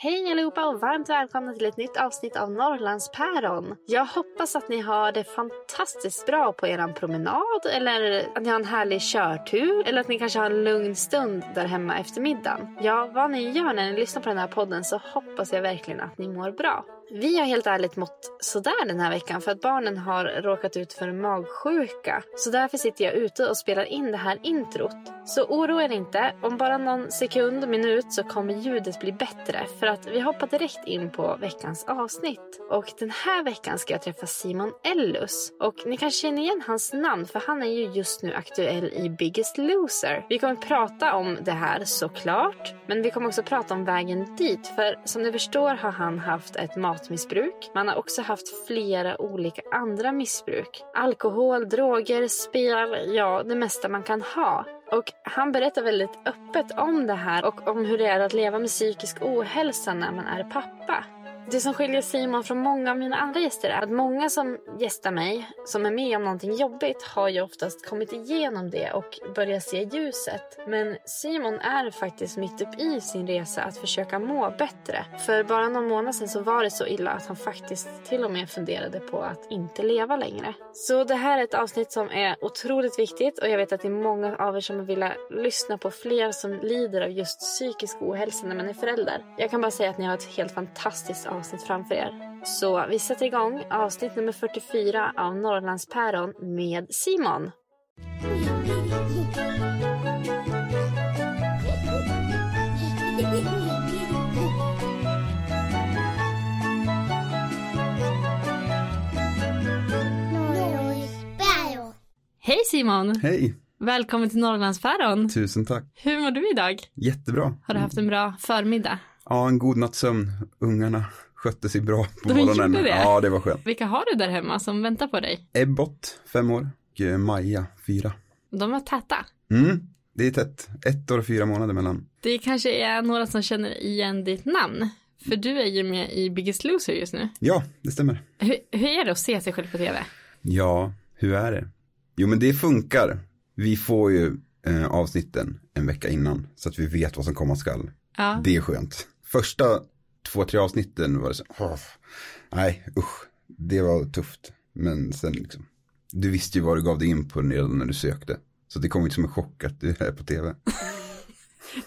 Hej allihopa och varmt välkomna till ett nytt avsnitt av Norrlandspäron. Jag hoppas att ni har det fantastiskt bra på er promenad eller att ni har en härlig körtur eller att ni kanske har en lugn stund där hemma efter middagen. Ja, vad ni gör när ni lyssnar på den här podden så hoppas jag verkligen att ni mår bra. Vi har helt ärligt mått sådär den här veckan för att barnen har råkat ut för magsjuka. Så därför sitter jag ute och spelar in det här introt. Så oroa er inte, om bara någon sekund, minut så kommer ljudet bli bättre. För att vi hoppar direkt in på veckans avsnitt. Och den här veckan ska jag träffa Simon Ellus. Och ni kanske känner igen hans namn för han är ju just nu aktuell i Biggest Loser. Vi kommer prata om det här såklart. Men vi kommer också prata om vägen dit. För som ni förstår har han haft ett matmissbruk. Man har också haft flera olika andra missbruk. Alkohol, droger, spel, ja det mesta man kan ha. Och han berättar väldigt öppet om det här och om hur det är att leva med psykisk ohälsa när man är pappa. Det som skiljer Simon från många av mina andra gäster är att många som gästar mig, som är med om någonting jobbigt, har ju oftast kommit igenom det och börjar se ljuset. Men Simon är faktiskt mitt upp i sin resa att försöka må bättre. För bara någon månad sedan så var det så illa att han faktiskt till och med funderade på att inte leva längre. Så det här är ett avsnitt som är otroligt viktigt och jag vet att det är många av er som vill lyssna på fler som lider av just psykisk ohälsa när man är förälder. Jag kan bara säga att ni har ett helt fantastiskt avsnitt framför er. Så vi sätter igång avsnitt nummer 44 av Norrlandspäron med Simon. Hej Simon! Hej! Välkommen till Norrlandspäron. Tusen tack. Hur mår du idag? Jättebra. Har du haft en bra förmiddag? Ja, en god natts sömn. Ungarna skötte sig bra på De morgonen. gjorde det? Ja, det var skönt. Vilka har du där hemma som väntar på dig? Ebbot, fem år. Och eh, Maja, fyra. De var täta. Mm, det är tätt. Ett år och fyra månader mellan. Det kanske är några som känner igen ditt namn. För du är ju med i Biggest Loser just nu. Ja, det stämmer. Hur, hur är det att se sig själv på tv? Ja, hur är det? Jo, men det funkar. Vi får ju eh, avsnitten en vecka innan så att vi vet vad som komma skall. Ja. Det är skönt. Första två, tre avsnitten var det så, åh, nej, usch, det var tufft. Men sen liksom, du visste ju vad du gav dig in på redan när du sökte. Så det kom inte som en chock att du är på tv.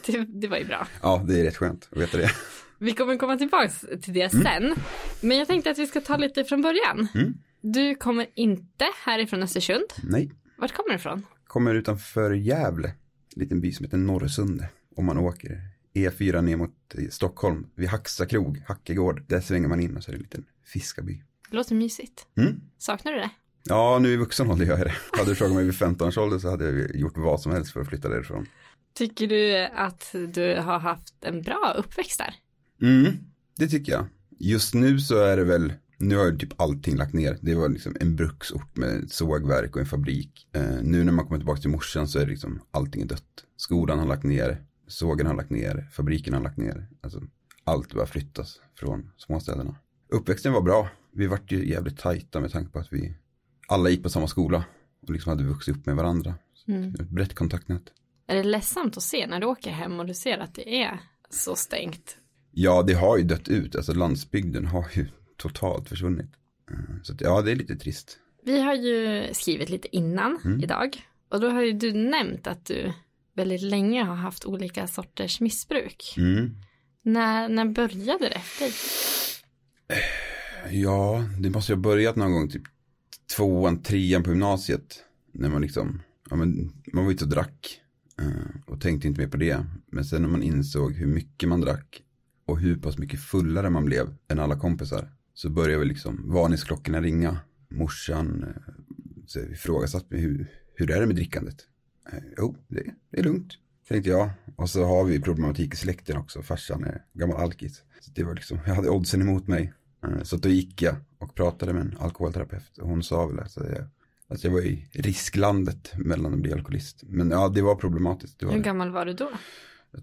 Det, det var ju bra. Ja, det är rätt skönt att veta det. Vi kommer komma tillbaka till det sen. Men jag tänkte att vi ska ta lite från början. Mm. Du kommer inte härifrån Östersund. Nej, Vart kommer du ifrån? kommer utanför Gävle, en liten by som heter Norrsunde. Om man åker E4 ner mot eh, Stockholm, vid Hacksa krog, Hackegård. Där svänger man in och så är det en liten fiskarby. Det låter mysigt. Mm. Saknar du det? Ja, nu i vuxen ålder gör jag det. Hade du frågat mig vid 15 års ålder så hade jag gjort vad som helst för att flytta därifrån. Tycker du att du har haft en bra uppväxt där? Mm, det tycker jag. Just nu så är det väl, nu har ju typ allting lagt ner. Det var liksom en bruksort med ett sågverk och en fabrik. Eh, nu när man kommer tillbaka till morsan så är det liksom allting är dött. Skolan har lagt ner, sågen har lagt ner, fabriken har lagt ner. Alltså allt bara flyttas från småstäderna. Uppväxten var bra. Vi vart ju jävligt tajta med tanke på att vi alla gick på samma skola och liksom hade vuxit upp med varandra. Mm. Ett brett kontaktnät. Är det ledsamt att se när du åker hem och du ser att det är så stängt? Ja, det har ju dött ut. Alltså landsbygden har ju totalt försvunnit. Eh, Så att, ja, det är lite trist. Vi har ju skrivit lite innan Mm. idag och då har ju du nämnt att du väldigt länge har haft olika sorters missbruk. Mm. När, när började det för dig? Ja, det måste ju ha börjat någon gång, typ tvåan, trean på gymnasiet. När man liksom, ja men man var ute och drack. eh, Och tänkte inte mer på det. Men sen när man insåg hur mycket man drack. Och hur pass mycket fullare man blev än alla kompisar. Så började väl liksom varningsklockorna ringa. Morsan eh, ifrågasatte mig, hur, hur är det med drickandet? Eh, Jo, det, det är lugnt, tänkte jag. Och så har vi problematik i släkten också. Farsan är gammal alkis. Så det var liksom, jag hade oddsen emot mig. Eh, Så då gick jag och pratade med en alkoholterapeut. Och hon sa väl att jag, att jag var i risklandet mellan att bli alkoholist. Men ja, det var problematiskt. Det var Hur det. gammal var du då?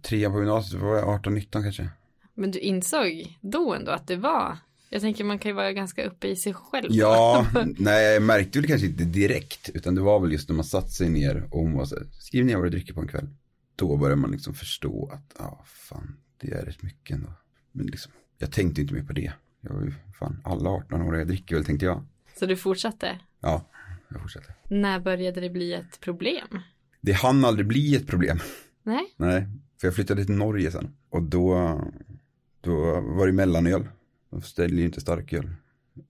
Trean på gymnasiet var jag 18-19 kanske. Men du insåg då ändå att det var, jag tänker man kan ju vara ganska uppe i sig själv. Ja, nej jag märkte väl kanske inte direkt. Utan det var väl just när man satt sig ner och hon var så här, skriv ner vad du dricker på en kväll. Då började man liksom förstå att, ja fan, det är rätt mycket ändå. Men liksom, jag tänkte inte mer på det. Jag var ju, fan, alla 18 år jag dricker väl tänkte jag. Så du fortsatte? Ja, jag fortsätter. När började det bli ett problem? Det hann aldrig bli ett problem. Nej? Nej, för jag flyttade till Norge sen. Och då, då var det mellanöl. De ställde ju inte starköl.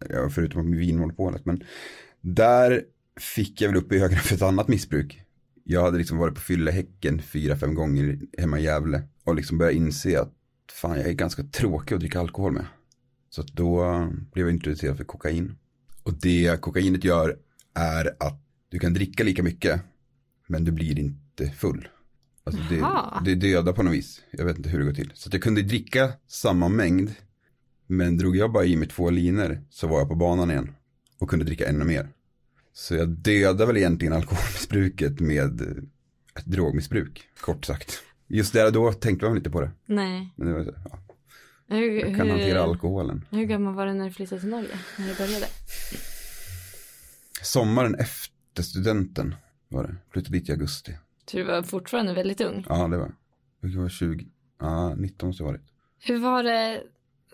Ja, förutom vinmonopolet. Men där fick jag väl upp ögonen för ett annat missbruk. Jag hade liksom varit på fylla häcken fyra, fem gånger hemma i Gävle. Och liksom började inse att fan jag är ganska tråkig att dricka alkohol med. Så att då blev jag introducerad för kokain. Och det kokainet gör är att du kan dricka lika mycket. Men du blir inte full. Alltså det, Jaha. det dödar på något vis. Jag vet inte hur det går till. Så att jag kunde dricka samma mängd. Men drog jag bara i mig två liner så var jag på banan igen. Och kunde dricka ännu mer. Så jag dödade väl egentligen alkoholmissbruket med eh, ett drogmissbruk. Kort sagt. Just där och då tänkte man inte på det. Nej. Men det var så, ja, Hur, jag kan hantera alkoholen. hur gammal var du när du flyttade till Norge? När det började? Sommaren efter studenten var det. Flyttade dit i augusti. Så du var fortfarande väldigt ung. Ja, det var. Jag var 20. Ja, 19 så var det. Hur var det,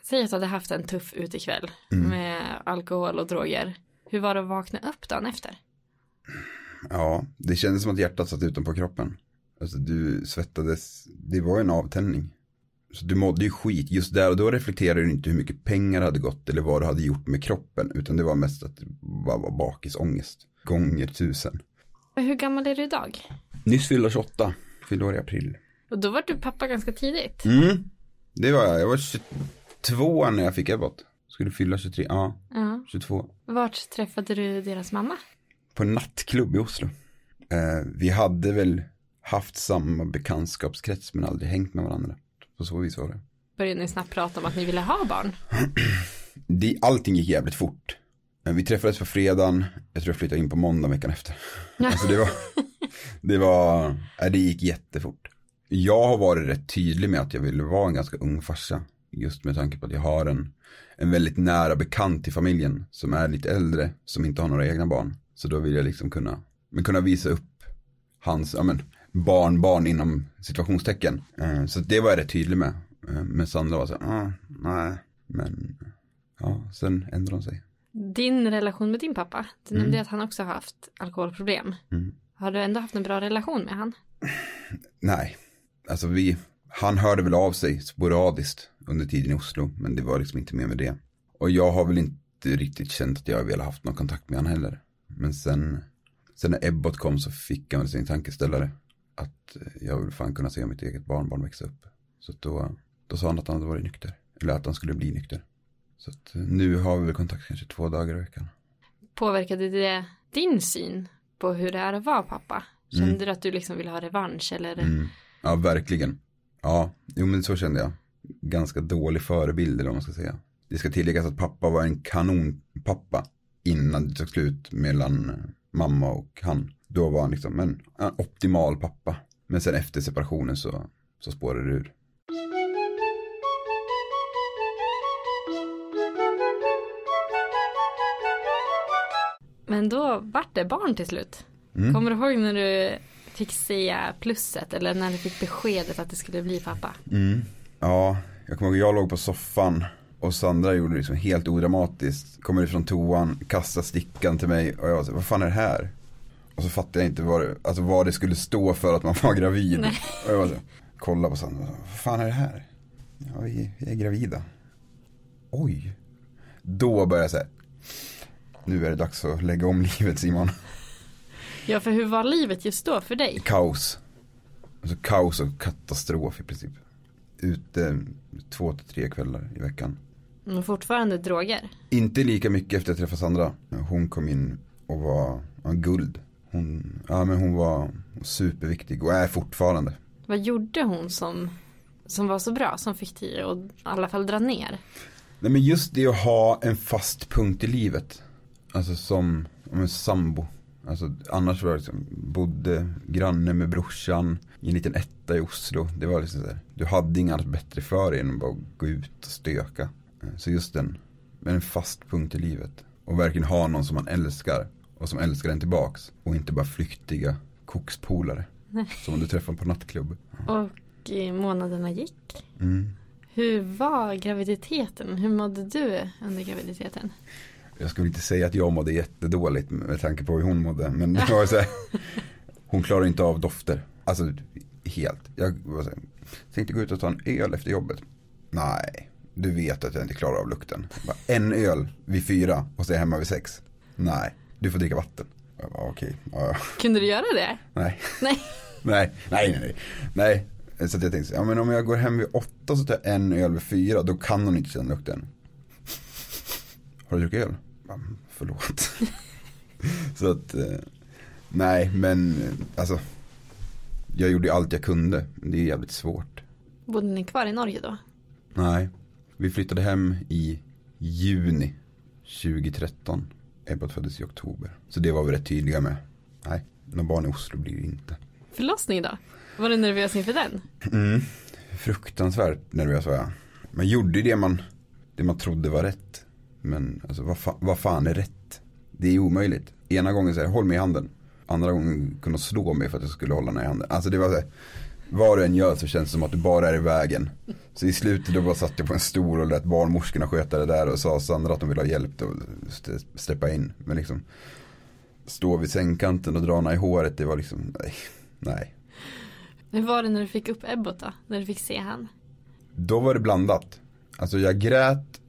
säg att du hade haft en tuff utekväll Mm. med alkohol och droger. Hur var det att vakna upp dagen efter? Ja, det kändes som att hjärtat satt utanpå kroppen. Alltså du svettades, det var en avtändning. Så du mådde ju skit. Just där och då reflekterade du inte hur mycket pengar hade gått eller vad du hade gjort med kroppen. Utan det var mest att det bara var bakisångest. Gånger tusen. Hur gammal är du idag? Nyss fyllde 28. Fyllde år i april. Och då var du pappa ganska tidigt. Mm. Det var jag. Jag var 22 när jag fick Ebbot. Skulle fylla 23. Ja, Ja. 22. Vart träffade du deras mamma? på en nattklubb i Oslo. Eh, vi hade väl haft samma bekantskapskrets men aldrig hängt med varandra. På så vis var det. Började ni snabbt prata om att ni ville ha barn? det allting gick jävligt fort. Eh, vi träffades på fredagen, jag tror jag flyttade in på måndag veckan efter. alltså det var, det var, eh, det gick jättefort. Jag har varit rätt tydlig med att jag ville vara en ganska ung farsa. Just med tanke på att jag har en, en väldigt nära bekant i familjen som är lite äldre, som inte har några egna barn. Så då vill jag liksom kunna, men kunna visa upp hans, ja men, barnbarn inom situationstecken. Eh, Så det var jag rätt tydlig med. Eh, Men Sandra var så ah, nej, men ja, sen ändrade hon sig. Din relation med din pappa, du nämnde att han också har haft alkoholproblem. Mm. Har du ändå haft en bra relation med han? Nej, alltså vi, han hörde väl av sig sporadiskt under tiden i Oslo, men det var liksom inte mer med det. Och jag har väl inte riktigt känt att jag velat haft någon kontakt med han heller. Men sen, sen när Ebbot kom så fick han väl sin tankeställare. Att eh, jag vill fan kunna se mitt eget barnbarn växa upp. Så då, då sa han att han hade varit nykter. Eller att han skulle bli nykter. Så att eh, nu har vi väl kontakt kanske två dagar i veckan. Påverkade det din syn på hur det är att vara pappa? Kände du att du liksom ville ha revansch eller? Mm. Ja, verkligen. Ja, jo men så kände jag. Ganska dålig förebild eller vad man ska säga. Det ska tilläggas att pappa var en kanonpappa innan det tog slut mellan mamma och han. Då var han liksom en, en optimal pappa. Men sen efter separationen så, så spårade det ur. Men då vart det barn till slut. Kommer du ihåg när du fick se plusset eller när du fick beskedet att det skulle bli pappa? Ja, jag kommer ihåg jag låg på soffan och Sandra gjorde det liksom helt odramatiskt. Kommer ifrån toan, kastar stickan till mig och jag så, vad fan är det här? Och så fattade jag inte vad det, alltså vad det skulle stå för att man var gravid. Nej. Och jag var så, kolla på Sandra, vad fan är det här? Ja, vi, vi är gravida. Oj. Då började jag säga, nu är det dags att lägga om livet Simon. Ja, för hur var livet just då för dig? Kaos. Alltså kaos och katastrof i princip. Ute två till tre kvällar i veckan. Men fortfarande droger? Inte lika mycket efter jag träffade Sandra. Hon kom in och var ja, guld. Hon, ja, men hon var superviktig och är fortfarande. Vad gjorde hon som, som var så bra, som fick dig att i alla fall dra ner? Nej men just det att ha en fast punkt i livet. Alltså som om en sambo. Alltså annars var jag liksom, bodde granne med brorsan i en liten etta i Oslo. Det var liksom så här, du hade inget annat bättre för dig än att bara gå ut och stöka. Så just den, en fast punkt i livet. Och verkligen ha någon som man älskar. Och som älskar en tillbaks. Och inte bara flyktiga kokspolare. Som du träffar på nattklubb. Och eh, månaderna gick. Mm. Hur var graviditeten? Hur mådde du under graviditeten? Jag skulle inte säga att jag mådde jättedåligt med tanke på hur hon mådde. Men det var så här, hon klarar inte av dofter. Alltså helt. Jag var så här, tänkte gå ut och ta en öl efter jobbet. Nej, du vet att jag inte klarar av lukten. Bara, en öl vid fyra och så är jag hemma vid sex. Nej, du får dricka vatten. Jag bara, okej, ja. Kunde du göra det? nej, Nej. nej, nej, nej, nej. Så jag tänkte, ja men om jag går hem vid åtta så tar jag en öl vid fyra, då kan hon inte känna lukten. Har du druckit öl? Förlåt. så att, eh, nej men eh, alltså. Jag gjorde allt jag kunde, det är jävligt svårt. Bodde ni kvar i Norge då? Nej, vi flyttade hem i juni 2013. Ebbot föddes i oktober. Så det var vi rätt tydliga med. Nej, några barn i Oslo blir det inte. Förlossning då? Var du nervös inför den? Mm. Fruktansvärt nervös var jag. Man gjorde det man, det man trodde var rätt. Men alltså, vad, fa vad fan är rätt? Det är omöjligt. Ena gången säger håll mig i handen. Andra gången kunde de slå mig för att jag skulle hålla den i handen. Alltså det var så här, vad du än gör så känns det som att du bara är i vägen. Så i slutet då bara satt jag på en stol och lät barnmorskorna sköta det där och sa Sandra att de ville ha hjälp att släppa in. Men liksom stå vid sängkanten och dra i håret, det var liksom, nej, nej. Hur var det när du fick upp Ebbot då? När du fick se han? Då var det blandat. Alltså jag grät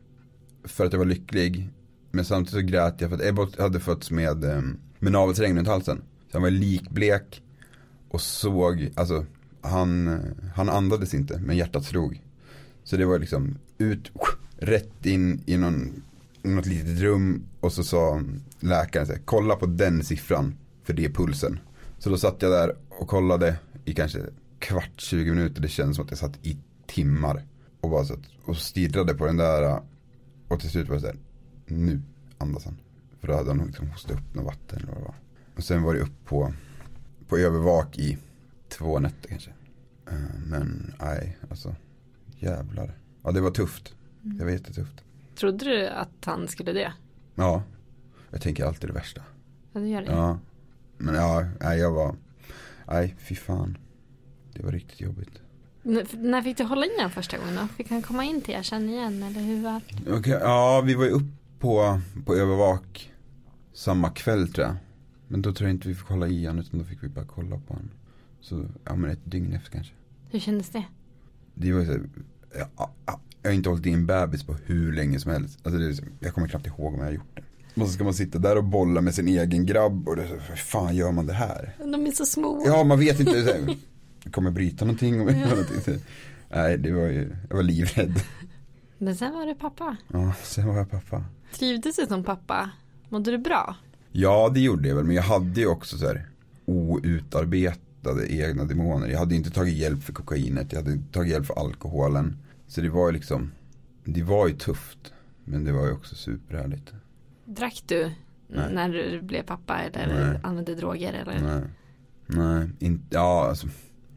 för att jag var lycklig. Men samtidigt så grät jag för att Ebbot hade fötts med, ehm, med navelsträng runt halsen. Så han var likblek och såg, alltså han, han andades inte men hjärtat slog. Så det var liksom ut, rätt in i någon, i något litet rum och så sa läkaren så här, kolla på den siffran för det är pulsen. Så då satt jag där och kollade i kanske kvart, 20 minuter. Det kändes som att jag satt i timmar. Och bara satt och stirrade på den där. Och till slut var det så här, nu andas han. För då hade han liksom hostat upp något vatten eller vad det var. Och sen var det upp på, på övervak i två nätter kanske. Eh, Men nej, alltså jävlar. Ja det var tufft. Det var jättetufft. Trodde du att han skulle dö? Ja, jag tänker alltid det värsta. Ja, du gör det. Ja, men ja, nej jag var, nej fy fan. Det var riktigt jobbigt. N- när fick du hålla in den första gången då? Fick han komma in till er sen igen eller hur var Okej, ja vi var ju upp på, på övervak samma kväll tror jag. Men då tror jag inte vi fick hålla i han utan då fick vi bara kolla på han. Så, ja men ett dygn efter kanske. Hur kändes det? Det var ju så här, ja, ja, jag har inte hållit i en bebis på hur länge som helst. Alltså det är, så- jag kommer knappt ihåg om jag har gjort det. Och så ska man sitta där och bolla med sin egen grabb och det är hur fan gör man det här? De är så små. Ja, man vet inte. Kommer bryta någonting? Om någonting? Så, nej, det var ju, jag var livrädd. Men sen var det pappa. Ja, sen var jag pappa. Trivdes du som pappa? Mådde du bra? Ja, det gjorde jag väl. Men jag hade ju också så här outarbetade egna demoner. Jag hade inte tagit hjälp för kokainet. Jag hade inte tagit hjälp för alkoholen. Så det var ju liksom, det var ju tufft. Men det var ju också superhärligt. Drack du Nej. när du blev pappa eller Nej. använde droger eller? Nej, nej, inte, ja alltså,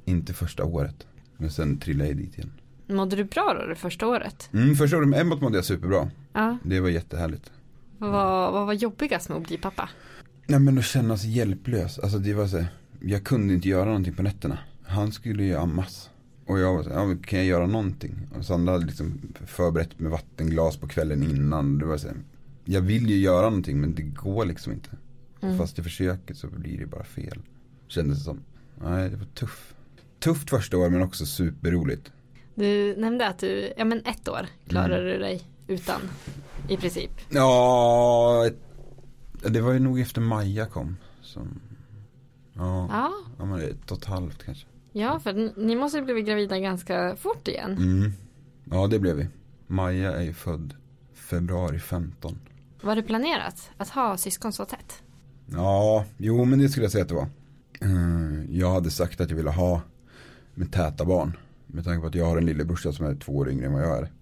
inte första året. Men sen trillade jag dit igen. Mådde du bra då det första året? Mm, första året med Emmett mådde jag superbra. Ja. Det var jättehärligt. Vad, var- vad var jobbigast med att bli pappa? Nej men att känna sig hjälplös. Alltså det var så här, jag kunde inte göra någonting på nätterna. Han skulle ju ammas. Och jag var så här, ja, kan jag göra någonting? Och Sandra hade liksom förberett med vattenglas på kvällen innan. Det var så här, jag vill ju göra någonting men det går liksom inte. Fast i försöket så blir det bara fel. Kändes det som. Nej, det var tuff. Tufft första år men också superroligt. Du nämnde att du, ja men ett år klarade du dig utan i princip. Ja, det var ju nog efter Maja kom. Som, ja, Ja, ja men ett och ett halvt kanske. ja för ni måste ju blivit gravida ganska fort igen. Mm. Ja, det blev vi. Maja är ju född februari 15. Var det planerat att ha syskon så tätt? Ja, jo men det skulle jag säga att det var. Eh, Jag hade sagt att jag ville ha med täta barn. Med tanke på att jag har en lillebrorsa som är två år yngre än vad jag är.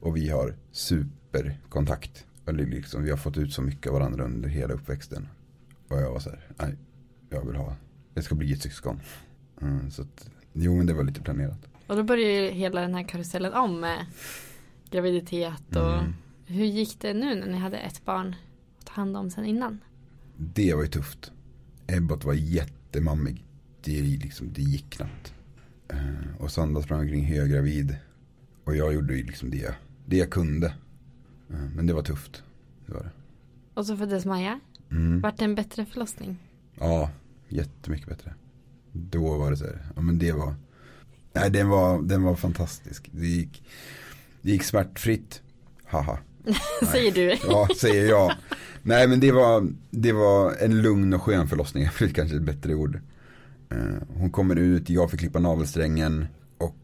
Och vi har superkontakt. Eller liksom, vi har fått ut så mycket av varandra under hela uppväxten. Och jag var så här, nej, jag vill ha, det ska bli ett syskon. Mm, så att, jo men det var lite planerat. Och då började ju hela den här karusellen om med graviditet och Mm. hur gick det nu när ni hade ett barn att ta hand om sen innan? Det var ju tufft. Ebbot var jättemammig. Det, liksom, det gick knappt. Eh, och Sandra sprang omkring höggravid. Och jag gjorde ju liksom det, det jag kunde. Eh, men det var tufft. Det var det. Och så föddes Maja. Mm. Vart det en bättre förlossning? Ja, jättemycket bättre. Då var det så här, ja men det var, nej den var, den var fantastisk. Det gick, det gick smärtfritt. Haha. Säger du. Ja, säger jag. Nej men det var, det var en lugn och skön förlossning, det är kanske ett bättre ord. Eh, hon kommer ut, jag får klippa navelsträngen och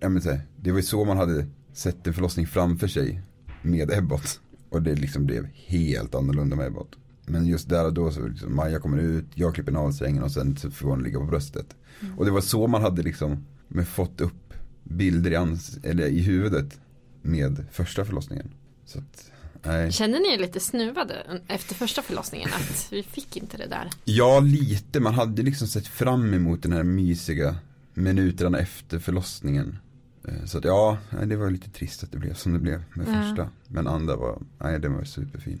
men här, det var ju så man hade sett en förlossning framför sig med Ebbot. Och det liksom blev helt annorlunda med Ebbot. Men just där och då så liksom, Maja kommer ut, jag klipper navelsträngen och sen så får hon ligga på bröstet. Och det var så man hade liksom fått upp bilder i, ans- eller i huvudet med första förlossningen. Så att, nej. Kände ni er lite snuvade efter första förlossningen att vi fick inte det där? Ja, lite. Man hade liksom sett fram emot den här mysiga minuterna efter förlossningen. Eh, Så att ja, det var lite trist att det blev som det blev med Ja. första. Men andra var, nej den var superfin.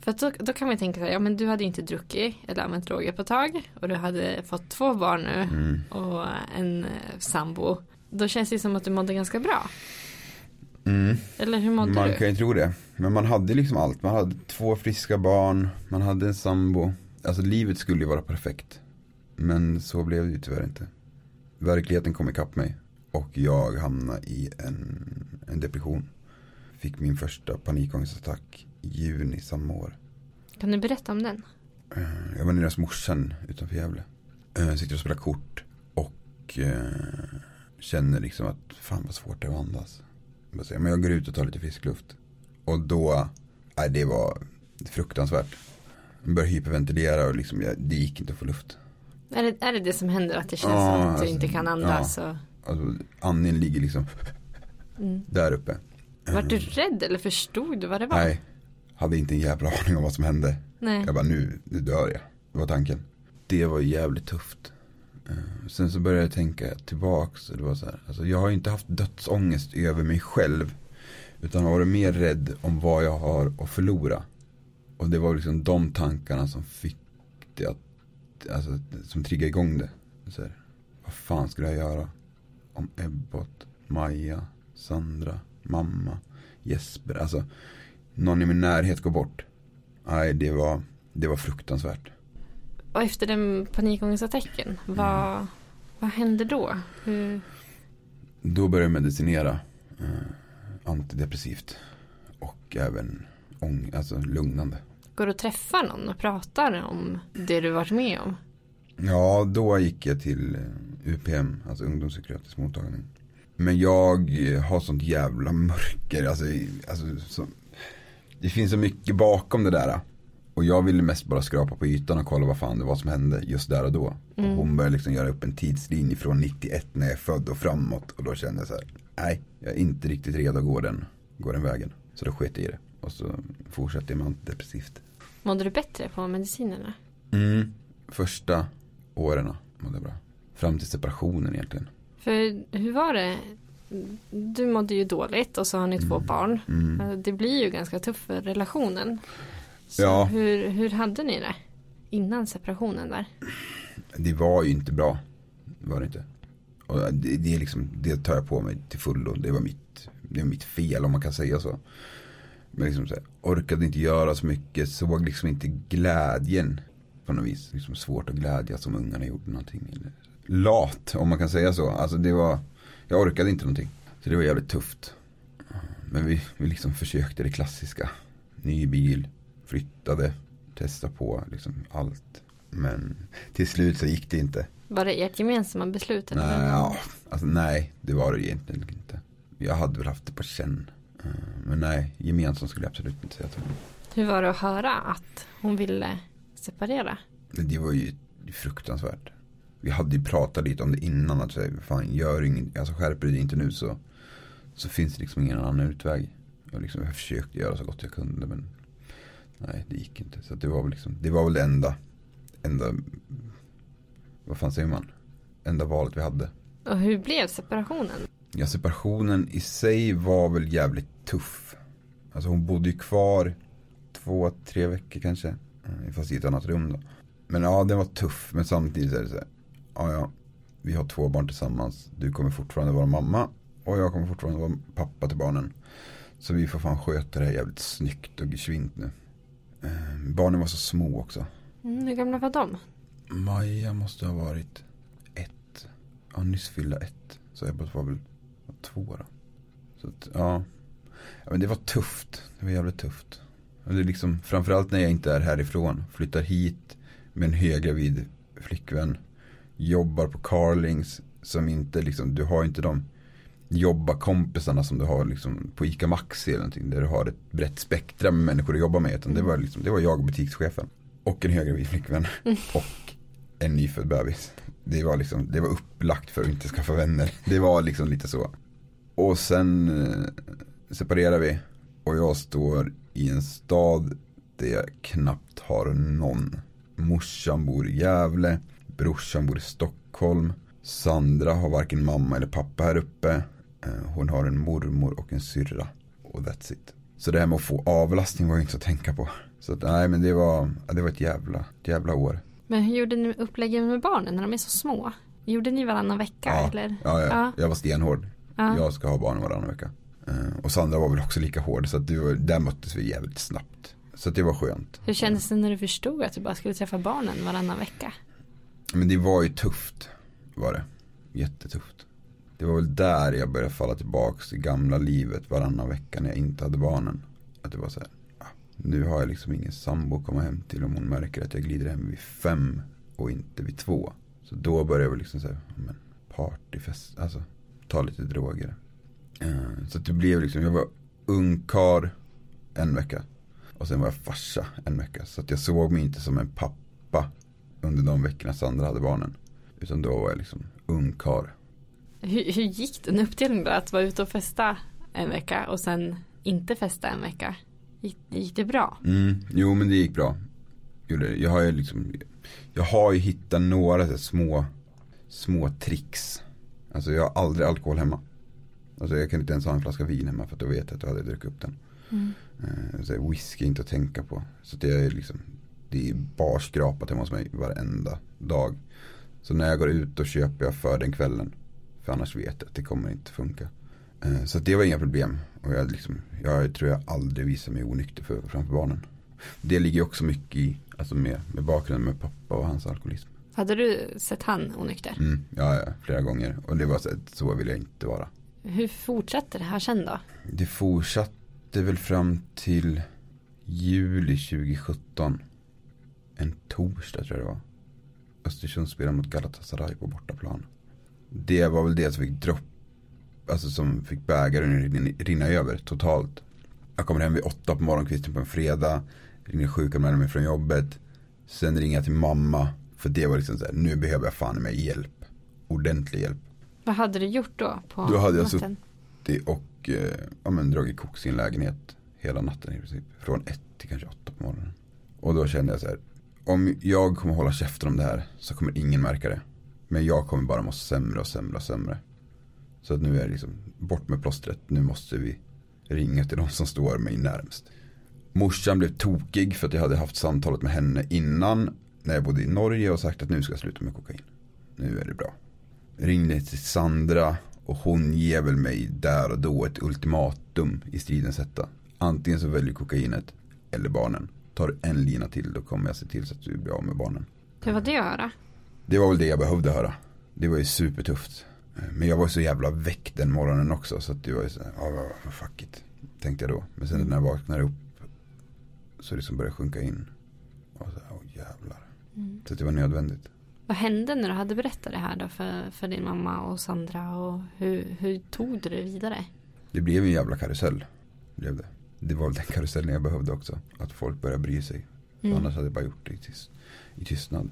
För då, då kan man tänka sig, ja men du hade inte druckit eller använt droger på ett tag och du hade fått två barn nu Mm. och en eh, sambo. Då känns det som att du mådde ganska bra. Eller hur mådde Man du? kan ju tro det. Men man hade liksom allt. Man hade två friska barn, man hade en sambo. Alltså livet skulle ju vara perfekt. Men så blev det ju tyvärr inte. Verkligheten kom ikapp mig. Och jag hamnade i en, en depression. Fick min första panikångestattack i juni samma år. Kan du berätta om den? Eh, Jag var nere hos morsan utanför Gävle. Eh, Sitter och spelar kort. Och eh, känner liksom att fan vad svårt det är att andas. Jag Men jag går ut och tar lite frisk luft. Och då, nej det var fruktansvärt. Jag började hyperventilera och liksom, jag, det gick inte att få luft. Är det, är det det som händer att det känns Ja, som att du alltså, inte kan andas? Och... Alltså andningen ligger liksom där uppe. Var du rädd eller förstod du vad det var? Nej, hade inte en jävla aning om vad som hände. Nej. Jag bara nu, nu dör jag. Det var tanken. Det var jävligt tufft. Eh, Sen så började jag tänka tillbaks. och Det var så här, alltså jag har inte haft dödsångest över mig själv. Utan har varit mer rädd om vad jag har att förlora. Och det var liksom de tankarna som fick det att, alltså som triggade igång det. Så här, vad fan skulle jag göra? Om Ebbot, Maja, Sandra, mamma, Jesper. Alltså någon i min närhet går bort. Nej, det var, det var fruktansvärt. Och efter den panikångestattacken, vad, vad hände då? Hur, Då började jag medicinera. Eh, antidepressivt. Och även ång, alltså lugnande. Går du att träffa någon och pratar om det du varit med om? Ja, då gick jag till eh, UPM, alltså ungdomspsykiatrisk mottagning. Men jag eh, har sånt jävla mörker. Alltså, alltså, så, det finns så mycket bakom det där. Och jag ville mest bara skrapa på ytan och kolla vad fan det var som hände just där och då. Och hon började liksom göra upp en tidslinje från 91 när jag är född och framåt. Och då kände jag så här, nej, jag är inte riktigt redo att gå den, gå den vägen. Så då sket jag i det. Och så fortsatte jag med antidepressivt. Mådde du bättre på medicinerna? Mm. Första åren mådde jag bra. Fram till separationen egentligen. För hur var det? Du mådde ju dåligt och så har ni två barn. Mm. Det blir ju ganska tufft för relationen. Så Ja. hur, hur hade ni det? Innan separationen där? Det var ju inte bra. Det var det inte. Och det, det, liksom, det tar jag på mig till fullo. Det var mitt, det var mitt fel om man kan säga så. Liksom så här, orkade inte göra så mycket. Såg liksom inte glädjen på något vis. Liksom svårt att glädjas som ungarna gjorde någonting. Eller lat om man kan säga så. Alltså det var, jag orkade inte någonting. Så det var jävligt tufft. Men vi, vi liksom försökte det klassiska. Ny bil, flyttade, testa på liksom allt. Men till slut så gick det inte. Var det ert gemensamma beslut? Eller? Nej, ja, alltså, nej, det var det egentligen inte. Jag hade väl haft det på känn. Eh, Men nej, gemensamt skulle jag absolut inte säga till. Hur var det att höra att hon ville separera? Det var ju fruktansvärt. Vi hade ju pratat lite om det innan. Att säga, fan, gör ingen, alltså skärper du dig inte nu så, så finns det liksom ingen annan utväg. Jag, liksom, jag försökte göra så gott jag kunde men nej, det gick inte. Så det var väl liksom, det var väl det enda, enda, vad fan säger man? Enda valet vi hade. Och hur blev separationen? Ja, separationen i sig var väl jävligt tuff. Alltså hon bodde ju kvar två, tre veckor kanske. eh, Fast i ett annat rum då. Men ja, den var tuff. Men samtidigt är det så här. Ja, ja. Vi har två barn tillsammans. Du kommer fortfarande vara mamma. Och jag kommer fortfarande vara pappa till barnen. Så vi får fan sköta det här jävligt snyggt och svint nu. Eh, barnen var så små också. Mm, hur gamla var de? Maja måste ha varit ett. Ja, nyss fyllda ett. Så Ebbot var väl två då. Så att, ja. Ja. Men det var tufft. Det var jävligt tufft. Och det är liksom, framförallt när jag inte är härifrån. Flyttar hit med en höggravid flickvän. Jobbar på Carlings. Som inte liksom, du har inte de jobbarkompisarna som du har liksom på ICA Maxi eller någonting. Där du har ett brett spektra med människor att jobba med. Utan det var liksom, det var jag och butikschefen. Och en höggravid flickvän. Och en nyfödd bebis. Det var liksom, det var upplagt för att inte skaffa vänner. Det var liksom lite så. Och sen eh, separerar vi. Och jag står i en stad där jag knappt har någon. Morsan bor i Gävle. Brorsan bor i Stockholm. Sandra har varken mamma eller pappa här uppe. Eh, Hon har en mormor och en syrra. Och that's it. Så det här med att få avlastning var ju inte att tänka på. Så att, nej men det var, det var ett jävla, ett jävla år. Men hur gjorde ni uppläggen med barnen när de är så små? Gjorde ni varannan vecka Ja, eller? ja, ja. Ja. jag var stenhård. Ja. Jag ska ha barnen varannan vecka. Eh, Och Sandra var väl också lika hård. Så att det var, där möttes vi jävligt snabbt. Så det var skönt. Hur kändes det när du förstod att du bara skulle träffa barnen varannan vecka? Men det var ju tufft. Var det. Jättetufft. Det var väl där jag började falla tillbaks till gamla livet varannan vecka när jag inte hade barnen. Att det var så här. ah, Nu har jag liksom ingen sambo att komma hem till om hon märker att jag glider hem vid fem och inte vid två. Så då började jag väl liksom säga, men partyfest, alltså ta lite droger. Eh, Så det blev liksom, jag var ungkar en vecka. Och sen var jag farsa en vecka. Så att jag såg mig inte som en pappa under de veckorna Sandra hade barnen. Utan då var jag liksom ungkar. Hur, hur gick den uppdelningen då? Att vara ute och festa en vecka och sen inte festa en vecka? Gick, gick det bra? Mm, jo men det gick bra. Jag har ju liksom, jag har ju hittat några små, små tricks. Alltså jag har aldrig alkohol hemma. Alltså jag kan inte ens ha en flaska vin hemma för att då vet jag att jag hade druckit upp den. Mm. Eh, så whisky inte att tänka på. Så det är liksom, det är bara skrapat hemma hos mig varenda dag. Så när jag går ut då köper jag för den kvällen. För annars vet jag att det kommer inte funka. Eh, Så det var inga problem. Och jag, liksom, jag tror jag aldrig visar mig onykter för, framför barnen. Det ligger också mycket i, alltså med, med bakgrunden med pappa och hans alkoholism. Hade du sett han onykter? Mm, ja, ja, flera gånger. Och det var så, att så vill jag inte vara. Hur fortsatte det här sen då? Det fortsatte väl fram till juli 2017. En torsdag tror jag det var. Östersund spelade mot Galatasaray på bortaplan. Det var väl det som fick dropp. Alltså som fick bägaren rinna, rinna över totalt. Jag kommer hem vid åtta på morgonkvisten på en fredag. Ringer sjukanmäler från jobbet. Sen ringer jag till mamma. För det var liksom så här, nu behöver jag fan mig hjälp. Ordentlig hjälp. Vad hade du gjort då på Då hade jag natten? Det och eh, ja, men, dragit koks i en lägenhet hela natten i princip. Från ett till kanske åtta på morgonen. Och då kände jag så här. Om jag kommer hålla käften om det här så kommer ingen märka det. Men jag kommer bara må sämre och sämre och sämre. Så att nu är det liksom bort med plåstret. Nu måste vi ringa till de som står mig närmst. Morsan blev tokig för att jag hade haft samtalet med henne innan. När jag bodde i Norge och sagt att nu ska jag sluta med kokain. Nu är det bra. Ringde till Sandra och hon ger väl mig där och då ett ultimatum i stridens hetta. Antingen så väljer kokainet eller barnen. Tar du en lina till då kommer jag se till så att du blir av med barnen. Hur var det att höra? Det var väl det jag behövde höra. Det var ju supertufft. Men jag var så jävla väck den morgonen också så att det var ju så här, ja ja, fuck it. Tänkte jag då. Men sen när jag vaknade upp så liksom började sjunka in. Och så här, åh jävlar. Så att det var nödvändigt. Vad hände när du hade berättat det här då för, för din mamma och Sandra och hur, hur tog du det vidare? Det blev en jävla karusell. Blev det. det var den karusellen jag behövde också. Att folk började bry sig. Mm. Annars hade jag bara gjort det i, tyst, i tystnad.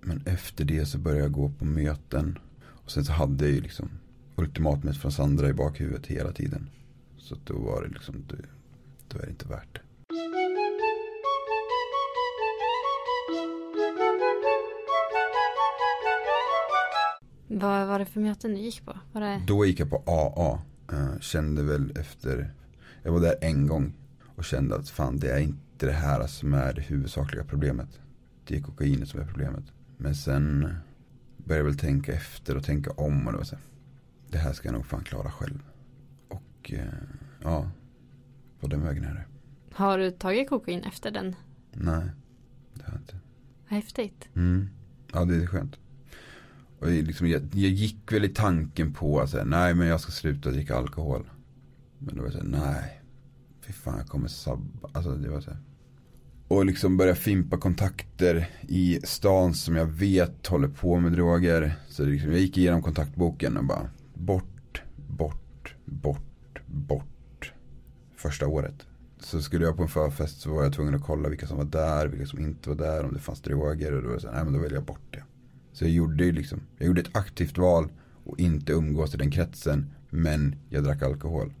Men efter det så började jag gå på möten. Och sen så hade jag ju liksom ultimatumet från Sandra i bakhuvudet hela tiden. Så då var det liksom, då, då är det inte värt det. Vad var det för möten du gick på? Var det... Då gick jag på AA. eh, kände väl efter, jag var där en gång. Och kände att fan det är inte det här som är det huvudsakliga problemet. Det är kokainet som är problemet. Men sen började jag väl tänka efter och tänka om. Och det var så här, det här ska jag nog fan klara själv. Och eh, ja, på den vägen är det. Har du tagit kokain efter den? Nej, det har jag inte. Häftigt. Mm. Ja, det är skönt. Och jag, liksom, jag, jag gick väl i tanken på att säga, nej men jag ska sluta dricka alkohol. Men då var jag så här, nej. Fy fan jag kommer sabba. Alltså det var så här. Och liksom börja fimpa kontakter i stan som jag vet håller på med droger. Så det liksom, jag gick igenom kontaktboken och bara bort, bort, bort, bort. Första året. Så skulle jag på en förfest så var jag tvungen att kolla vilka som var där, vilka som inte var där, om det fanns droger. Och då var jag så här, nej men då väljer jag bort det. Så jag gjorde ju liksom, jag gjorde ett aktivt val och inte umgås i den kretsen. Men jag drack alkohol.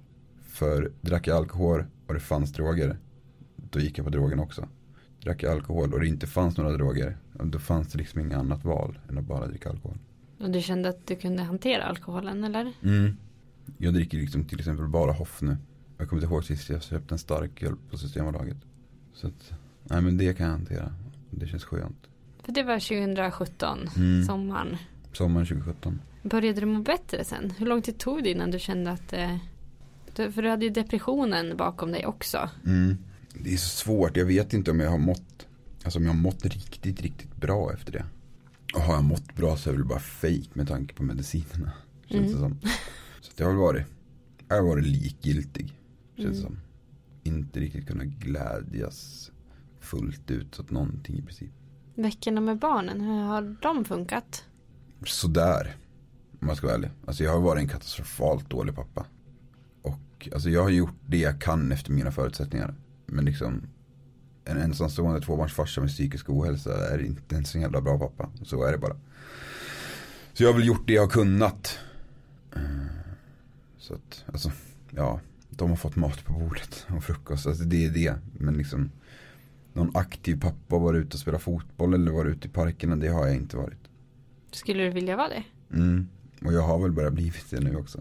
För drack jag alkohol och det fanns droger, då gick jag på drogen också. Drack jag alkohol och det inte fanns några droger, då fanns det liksom inget annat val än att bara dricka alkohol. Och du kände att du kunde hantera alkoholen eller? Mm. Jag dricker liksom till exempel bara Hoff nu. Jag kommer inte ihåg sist jag köpte en stark öl på Systembolaget. Så att, nej men det kan jag hantera. Det känns skönt. För det var 2017, Mm. sommaren. Sommaren 2017. Började du må bättre sen? Hur lång tid tog det innan du kände att eh, du, För du hade ju depressionen bakom dig också. Mm. Det är så svårt, jag vet inte om jag har mått, alltså om jag har mått riktigt, riktigt bra efter det. Och har jag mått bra så är det väl bara fake med tanke på medicinerna. Känns det som. Så det har väl varit, jag har varit likgiltig. Känns det som. Inte riktigt kunnat glädjas fullt ut åt någonting i princip. Veckorna med barnen, hur har de funkat? Sådär. Om jag ska vara ärlig. Alltså jag har varit en katastrofalt dålig pappa. Och alltså jag har gjort det jag kan efter mina förutsättningar. Men liksom en ensamstående tvåbarnsfarsa med psykisk ohälsa är inte en så jävla bra pappa. Så är det bara. Så jag har väl gjort det jag har kunnat. Eh, så att, alltså, ja. de har fått mat på bordet och frukost. Alltså det är det. Men liksom någon aktiv pappa varit ute och spelat fotboll eller varit ute i parkerna. Det har jag inte varit. Skulle du vilja vara det? Mm. Och jag har väl bara blivit det nu också.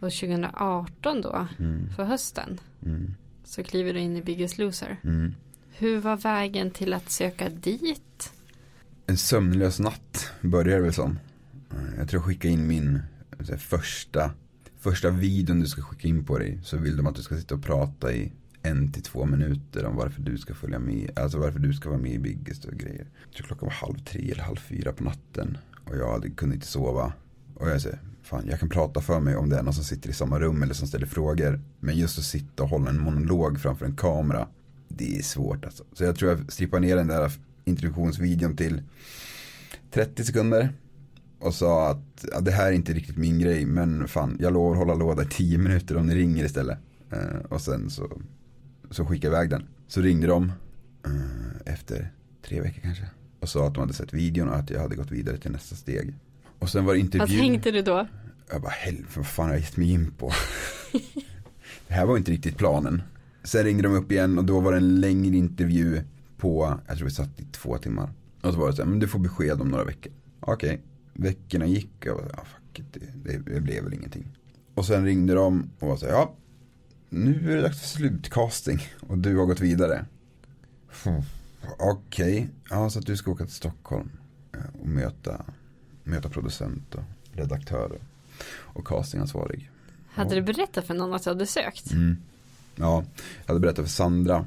Och 2018 då, Mm. för hösten, Mm. så kliver du in i Biggest Loser. Mm. Hur var vägen till att söka dit? En sömnlös natt börjar det väl som. Jag tror jag skickade in min här, första, första videon du ska skicka in på dig. Så vill de att du ska sitta och prata i en till två minuter om varför du ska följa med. Alltså varför du ska vara med i Biggest och grejer. Jag tror klockan var halv tre eller halv fyra på natten. Och jag hade, kunde inte sova. Och jag säger, fan jag kan prata för mig om det är någon som sitter i samma rum eller som ställer frågor. Men just att sitta och hålla en monolog framför en kamera. Det är svårt alltså. Så jag tror jag strippar ner den där introduktionsvideon till 30 sekunder. Och sa att ja, det här är inte riktigt min grej. Men fan jag lovar hålla låda i 10 minuter om ni ringer istället. Eh, och sen så, så skickade iväg den. Så ringde de eh, efter tre veckor kanske. Och sa att de hade sett videon och att jag hade gått vidare till nästa steg. Och sen var det intervju. Vad tänkte du då? Jag bara helvete vad fan har jag gett mig in på. det här var inte riktigt planen. Sen ringde de upp igen och då var det en längre intervju på, jag tror vi satt i två timmar. Och så var det så här, men du får besked om några veckor. Okej, veckorna gick och jag bara, ja, fuck it, det, det, det blev väl ingenting. Och sen ringde de och var så här, ja, nu är det dags för slutcasting och du har gått vidare. Hmm. Okej, ja så att du ska åka till Stockholm eh, och möta, möta producent och redaktör och castingansvarig. Hade du berättat för någon att du hade sökt? Mm. Ja, jag hade berättat för Sandra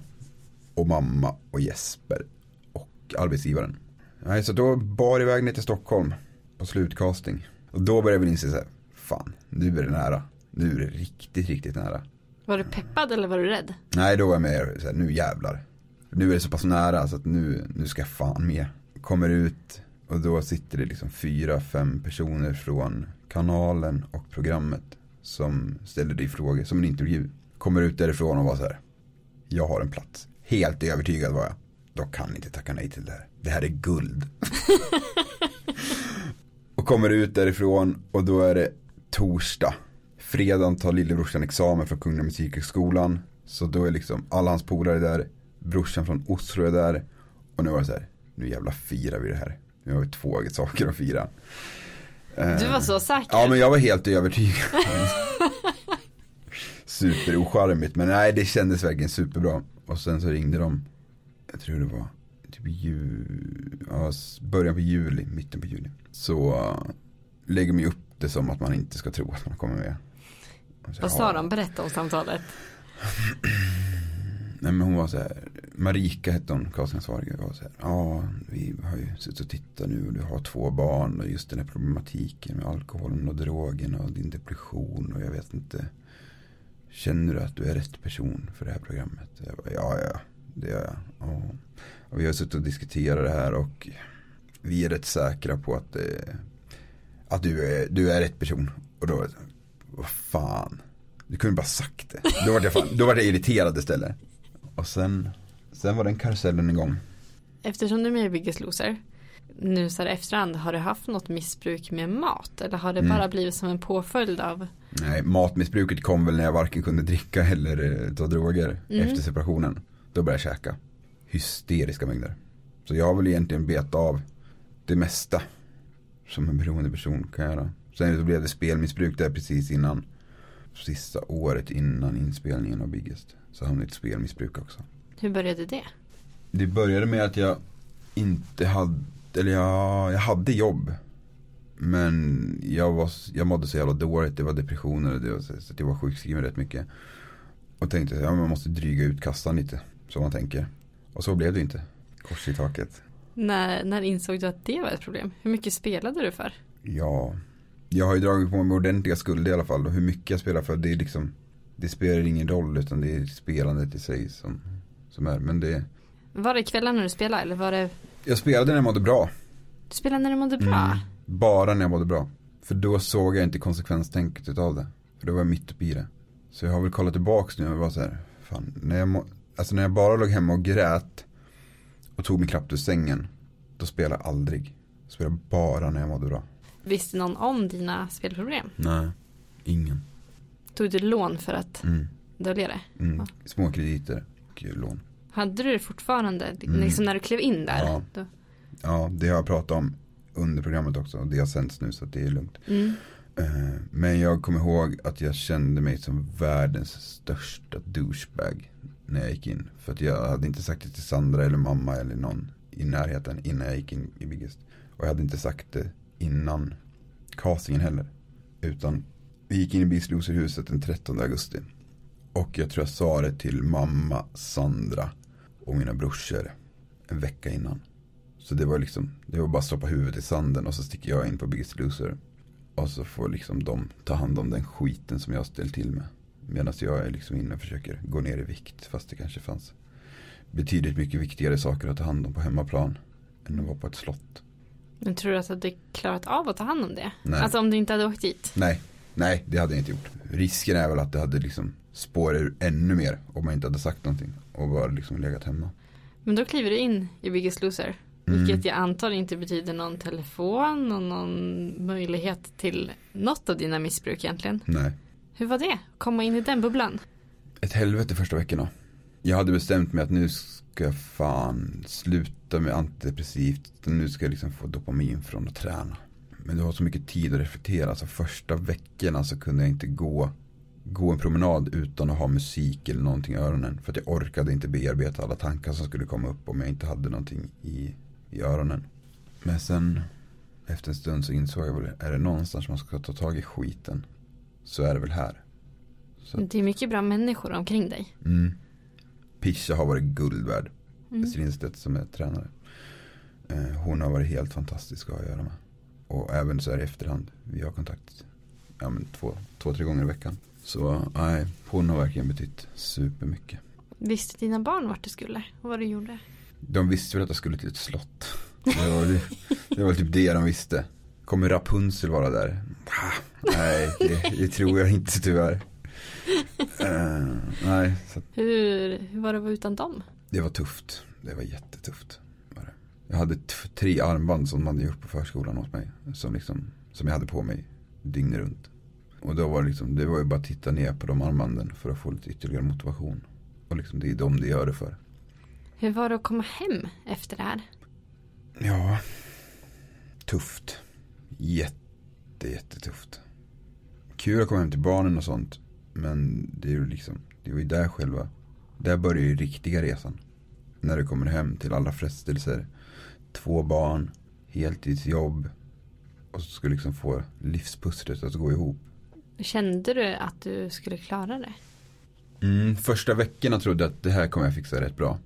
och mamma och Jesper och arbetsgivaren. Nej, så då bar jag iväg ner till Stockholm på slutcasting. Och då började jag väl inse så här, fan, nu är det nära. Nu är det riktigt, riktigt nära. Var du peppad eller var du rädd? Nej, då var jag med så här, nu jävlar. Nu är det så pass nära så att nu, nu ska jag fan med. Kommer ut och då sitter det liksom fyra, fem personer från kanalen och programmet som ställer dig frågor som en intervju. Kommer ut därifrån och var så här, jag har en plats. Helt övertygad var jag. Då kan inte tacka nej till det här. Det här är guld. och kommer ut därifrån och då är det torsdag. Fredagen tar lillebrorsan examen från Kungliga Musikhögskolan. Så då är liksom alla hans polare där. Brorsan från Oslo är där. Och nu var det så här, nu jävla firar vi det här. Nu har vi två saker att fira. Du var så säker. Ja men jag var helt övertygad. Superocharmigt men nej det kändes verkligen superbra. Och sen så ringde de, jag tror det var typ jul, ja, början på juli, mitten på juli. Så uh, lägger man ju upp det som att man inte ska tro att man kommer med. Och Vad sa de? Berätta om samtalet. Nej men hon var så här, Marika hette hon, castingansvarig. var så här, ja vi har ju suttit och tittat nu och du har två barn och just den här problematiken med alkoholen och drogen och din depression och jag vet inte. Känner du att du är rätt person för det här programmet? Jag bara, ja, ja, det gör jag. Ja. Och vi har suttit och diskuterat det här och vi är rätt säkra på att, eh, att du, är, du är rätt person. Och då, vad fan. Du kunde bara sagt det. Då var jag, fan, då var jag irriterad istället. Och sen, sen var den karusellen igång. Eftersom du är med i Biggest Loser. Nu så här efterhand. Har du haft något missbruk med mat? Eller har det Mm. bara blivit som en påföljd av? Nej, matmissbruket kom väl när jag varken kunde dricka eller eh, ta droger efter separationen. Då började jag käka. Hysteriska mängder. Så jag har väl egentligen bet av det mesta som en beroende person kan göra. Sen så blev det spelmissbruk där precis innan. Sista året innan inspelningen av Biggest. Så hamnade ett spelmissbruk också. Hur började det? Det började med att jag inte hade, eller jag, jag hade jobb. Men jag, var, jag mådde så jävla dåligt, det var depressioner och det var, så att jag var sjukskriven rätt mycket. Och tänkte att ja, man måste dryga ut kassan lite, som man tänker. Och så blev det inte. Kors i taket. När, när insåg du att det var ett problem? Hur mycket spelade du för? Ja, jag har ju dragit på mig ordentliga skulder i alla fall. Och hur mycket jag spelar för, det är liksom, det spelar ingen roll utan det är spelandet i sig som, som är. Men det, Var det kvällar när du spelade eller var det jag spelade när jag mådde bra. Du spelade när du mådde bra? Mm. Bara när jag mådde bra. För då såg jag inte konsekvenstänket utav det. För då var jag mitt uppe i det. Så jag har väl kollat tillbaks nu och var så här, fan, när jag, må, alltså när jag bara låg hemma och grät och tog min klapp ur sängen, då spelade jag aldrig. Jag spelade bara när jag mådde bra. Visste någon om dina spelproblem? Nej, ingen. Tog du lån för att Mm. dölja det. Mm. Ja. Små krediter och lån. Hade du det fortfarande, Mm. liksom när du klev in där? Ja. Då, Ja, det har jag pratat om under programmet också. Och det har sänds nu så det är lugnt. mm. Eh, Men jag kommer ihåg att jag kände mig som världens största douchebag när jag gick in. För att jag hade inte sagt det till Sandra eller mamma eller någon i närheten innan jag gick in i Biggest. Och jag hade inte sagt det innan castingen heller. Utan vi gick in i Biggest Loser-huset den 13 augusti. Och jag tror jag sa det till mamma, Sandra och mina brorsor en vecka innan. Så det var liksom, det var bara att stoppa huvudet i sanden och så sticker jag in på Biggest Loser. Och så får liksom de ta hand om den skiten som jag har ställt till med. Medan jag är liksom inne och försöker gå ner i vikt. Fast det kanske fanns betydligt mycket viktigare saker att ta hand om på hemmaplan. Än att vara på ett slott. Men tror du att du hade klarat av att ta hand om det? Nej. Alltså om du inte hade åkt dit? Nej, nej det hade jag inte gjort. Risken är väl att det hade liksom spårat ur ännu mer. Om man inte hade sagt någonting. Och bara liksom legat hemma. Men då kliver du in i Biggest Loser. Mm. Vilket jag antar inte betyder någon telefon och någon möjlighet till något av dina missbruk egentligen. Nej. Hur var det? Komma in i den bubblan? ett helvete första veckorna. Jag hade bestämt mig att nu ska jag fan sluta med antidepressivt. Nu ska jag liksom få dopamin från att träna. Men det var så mycket tid att reflektera. Alltså första veckorna så kunde jag inte gå, gå en promenad utan att ha musik eller någonting i öronen. För att jag orkade inte bearbeta alla tankar som skulle komma upp om jag inte hade någonting i, i öronen. Men sen efter en stund så insåg jag väl, är det någonstans man ska ta tag i skiten så är det väl här. Så Det är mycket bra människor omkring dig. Mm. Pisha har varit guld värd. Mm. Strindstedt som är tränare. Eh, hon har varit helt fantastisk att ha att göra med. Och även så här i efterhand. Vi har kontakt ja, men två, två, tre gånger i veckan. Så nej, hon har verkligen betytt supermycket. Visste dina barn vart du skulle och vad du gjorde? De visste väl att jag skulle till ett slott. Det var, det, det var typ det de visste. Kommer Rapunzel vara där? Ah, nej, det, det tror jag inte tyvärr. Eh, nej, så Hur, hur var det att vara utan dem? Det var tufft. Det var jättetufft. Var det. Jag hade tre armband som man hade gjort på förskolan åt mig. Som, liksom, som jag hade på mig dygnet runt. Och då var det, liksom, det var ju bara att titta ner på de armbanden för att få lite ytterligare motivation. Och liksom, det är dem det gör det för. Hur var det att komma hem efter det här? Ja, tufft. Jätte, jättetufft. Kul att komma hem till barnen och sånt. Men det är ju liksom, det var ju där själva, där börjar ju riktiga resan. När du kommer hem till alla frestelser. Två barn, heltidsjobb. Och så ska du liksom få livspusslet att gå ihop. Kände du att du skulle klara det? Mm, första veckorna trodde jag att det här kommer jag fixa rätt bra.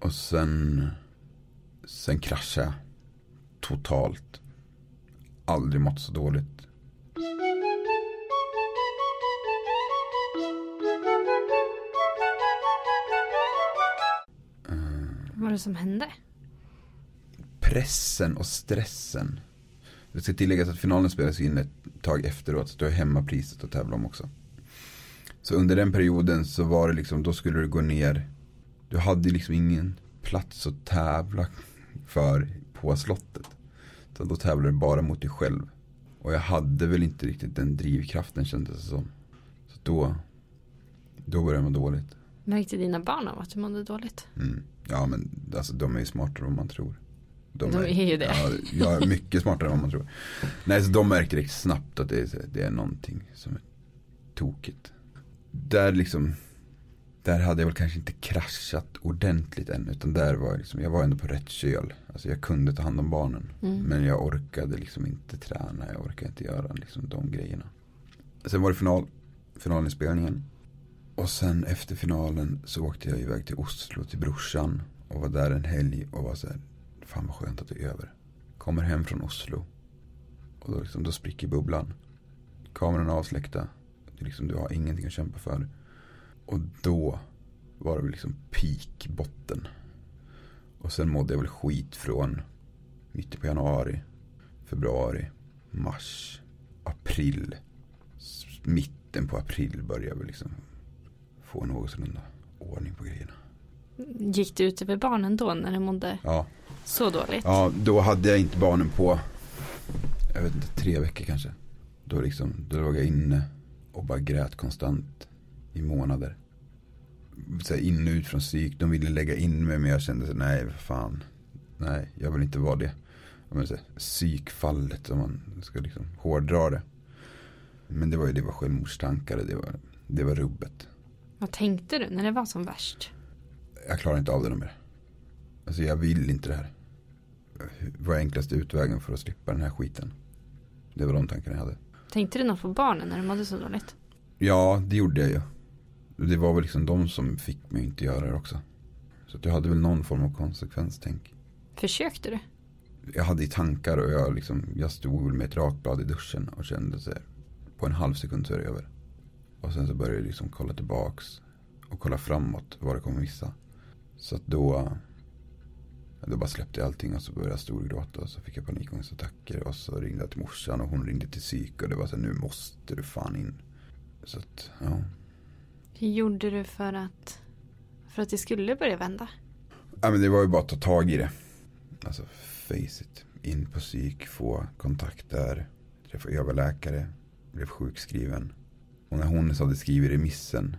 Och sen, sen kraschade jag. Totalt. Aldrig mått så dåligt. Var det som hände? pressen och stressen. Det ska tilläggas att finalen spelas in ett tag efteråt. Så du har hemmapriset att tävla om också. Så under den perioden så var det liksom, då skulle du gå ner. Du hade liksom ingen plats att tävla för på slottet. Så då tävlade du bara mot dig själv. Och jag hade väl inte riktigt den drivkraften kändes det som. Så då, då började jag må dåligt. Märkte dina barn av att du mådde dåligt? Mm. Ja men alltså de är ju smartare än man tror. De är ju det. Ja, ja, mycket smartare än vad man tror. Nej, så de märkte riktigt snabbt att det är, det är någonting som är tokigt. Där liksom, där hade jag väl kanske inte kraschat ordentligt än. Utan där var jag liksom, jag var ändå på rätt köl. Alltså jag kunde ta hand om barnen. Men jag orkade liksom inte träna, jag orkade inte göra liksom de grejerna. Sen var det final, finalinspelningen. Och sen efter finalen så åkte jag iväg till Oslo till brorsan. Och var där en helg och var så här, fan vad skönt att det är över. Kommer hem från Oslo. Och då, liksom, då spricker bubblan. Kamerorna är avsläckta. Du, liksom, du har ingenting att kämpa för. Och då var det liksom peak botten. Och sen mådde jag väl skit från mitten på januari, februari, mars, april. Mitten på april började jag väl liksom få någorlunda ordning på grejerna. Gick det ut över barnen då när du mådde Ja, så dåligt? Ja, då hade jag inte barnen på, jag vet inte, tre veckor kanske. Då liksom, då låg jag inne och bara grät konstant i månader. så här, in och ut från psyk. De ville lägga in mig men jag kände så nej fan. Nej jag vill inte vara det. Men, så här, psykfallet om man ska liksom hårdra det. Men det var ju det var självmordstankar och det var, det var rubbet. Vad tänkte du när det var som värst? Jag klarar inte av det mer. Alltså jag vill inte det här. Vad är enklaste utvägen för att slippa den här skiten? Det var de tankarna jag hade. Tänkte du något på barnen när du mådde så dåligt? Ja, det gjorde jag ju. Det var väl liksom de som fick mig inte göra det också. Så att jag hade väl någon form av konsekvenstänk. Försökte du? Jag hade i tankar och jag, liksom, jag stod med ett rakblad i duschen och kände så här, på en halv sekund så är det över. Och sen så började jag liksom kolla tillbaks och kolla framåt vad det kommer vissa. Så att då, då bara släppte jag allting och så började jag storgråta och så fick jag panikångestattacker och så ringde jag till morsan och hon ringde till psyk och det var så här, nu måste du fan in. Så att, ja. Hur gjorde du för att, för att det skulle börja vända? Ja men det var ju bara att ta tag i det. Alltså face it. In på psyk, få kontakt där. Träffa överläkare. Blev sjukskriven. Och när hon hade skrivit remissen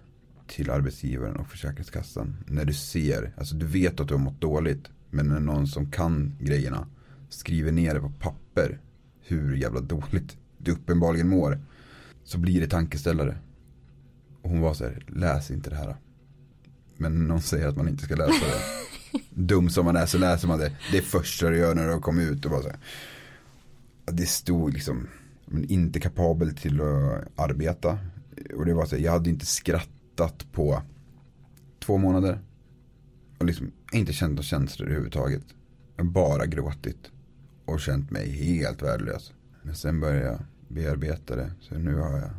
till arbetsgivaren och Försäkringskassan. När du ser, alltså du vet att du har mått dåligt. Men när någon som kan grejerna skriver ner det på papper. Hur jävla dåligt du uppenbarligen mår. Så blir det tankeställare. Och hon var så här, läs inte det här. Men någon säger att man inte ska läsa det. Dum som man är så läser man det. Det är första du gör när du har kommit ut och bara så här. Det stod liksom, men inte kapabel till att arbeta. Och det var så här, jag hade inte skrattat på två månader. Och liksom inte känt några känslor överhuvudtaget. Jag bara gråtit. Och känt mig helt värdelös. Men sen började jag bearbeta det. Så nu har jag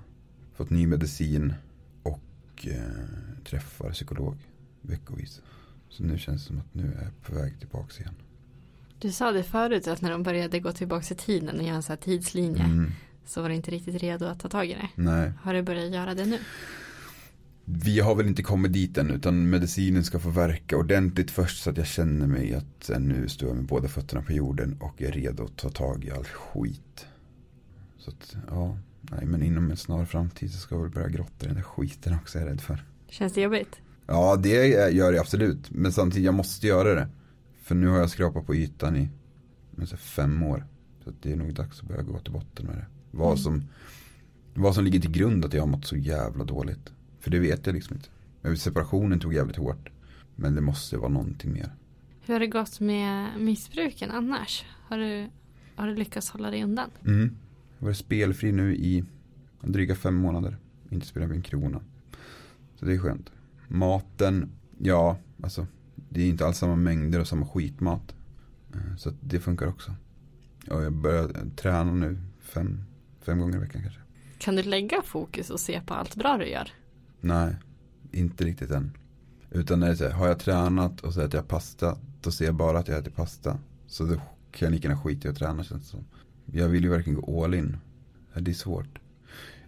fått ny medicin. Och eh, träffar psykolog veckovis. Så nu känns det som att nu är jag på väg tillbaka igen. Du sa det förut att när de började gå tillbaka i tiden och göra en sån här tidslinje. Mm. Så var du inte riktigt redo att ta tag i det. Nej. Har du börjat göra det nu? Vi har väl inte kommit dit än utan medicinen ska få verka ordentligt först så att jag känner mig att nu står jag med båda fötterna på jorden och är redo att ta tag i all skit. Så att ja, nej men inom en snar framtid så ska jag väl börja grotta i den där skiten också är jag rädd för. Känns det jobbigt? Ja det gör det absolut men samtidigt jag måste göra det. För nu har jag skrapat på ytan i fem år. Så det är nog dags att börja gå till botten med det. Vad som, vad som ligger till grund att jag har mått så jävla dåligt. För det vet jag liksom inte. Men separationen tog jävligt hårt. Men det måste vara någonting mer. Hur har det gått med missbruken annars? Har du, har du lyckats hålla dig undan? Mm. Jag varit spelfri nu i dryga fem månader. Inte spelat med en krona. Så det är skönt. Maten, ja, alltså det är inte alls samma mängder och samma skitmat. Eh, Så det funkar också. Och jag börjar träna nu fem, fem gånger i veckan kanske. Kan du lägga fokus och se på allt bra du gör? Nej, inte riktigt än. Utan när det är så här, har jag tränat och så äter jag pasta, då ser jag bara att jag äter pasta. Så då kan jag lika gärna skita i att träna känns det som. Jag vill ju verkligen gå all in. Det är svårt.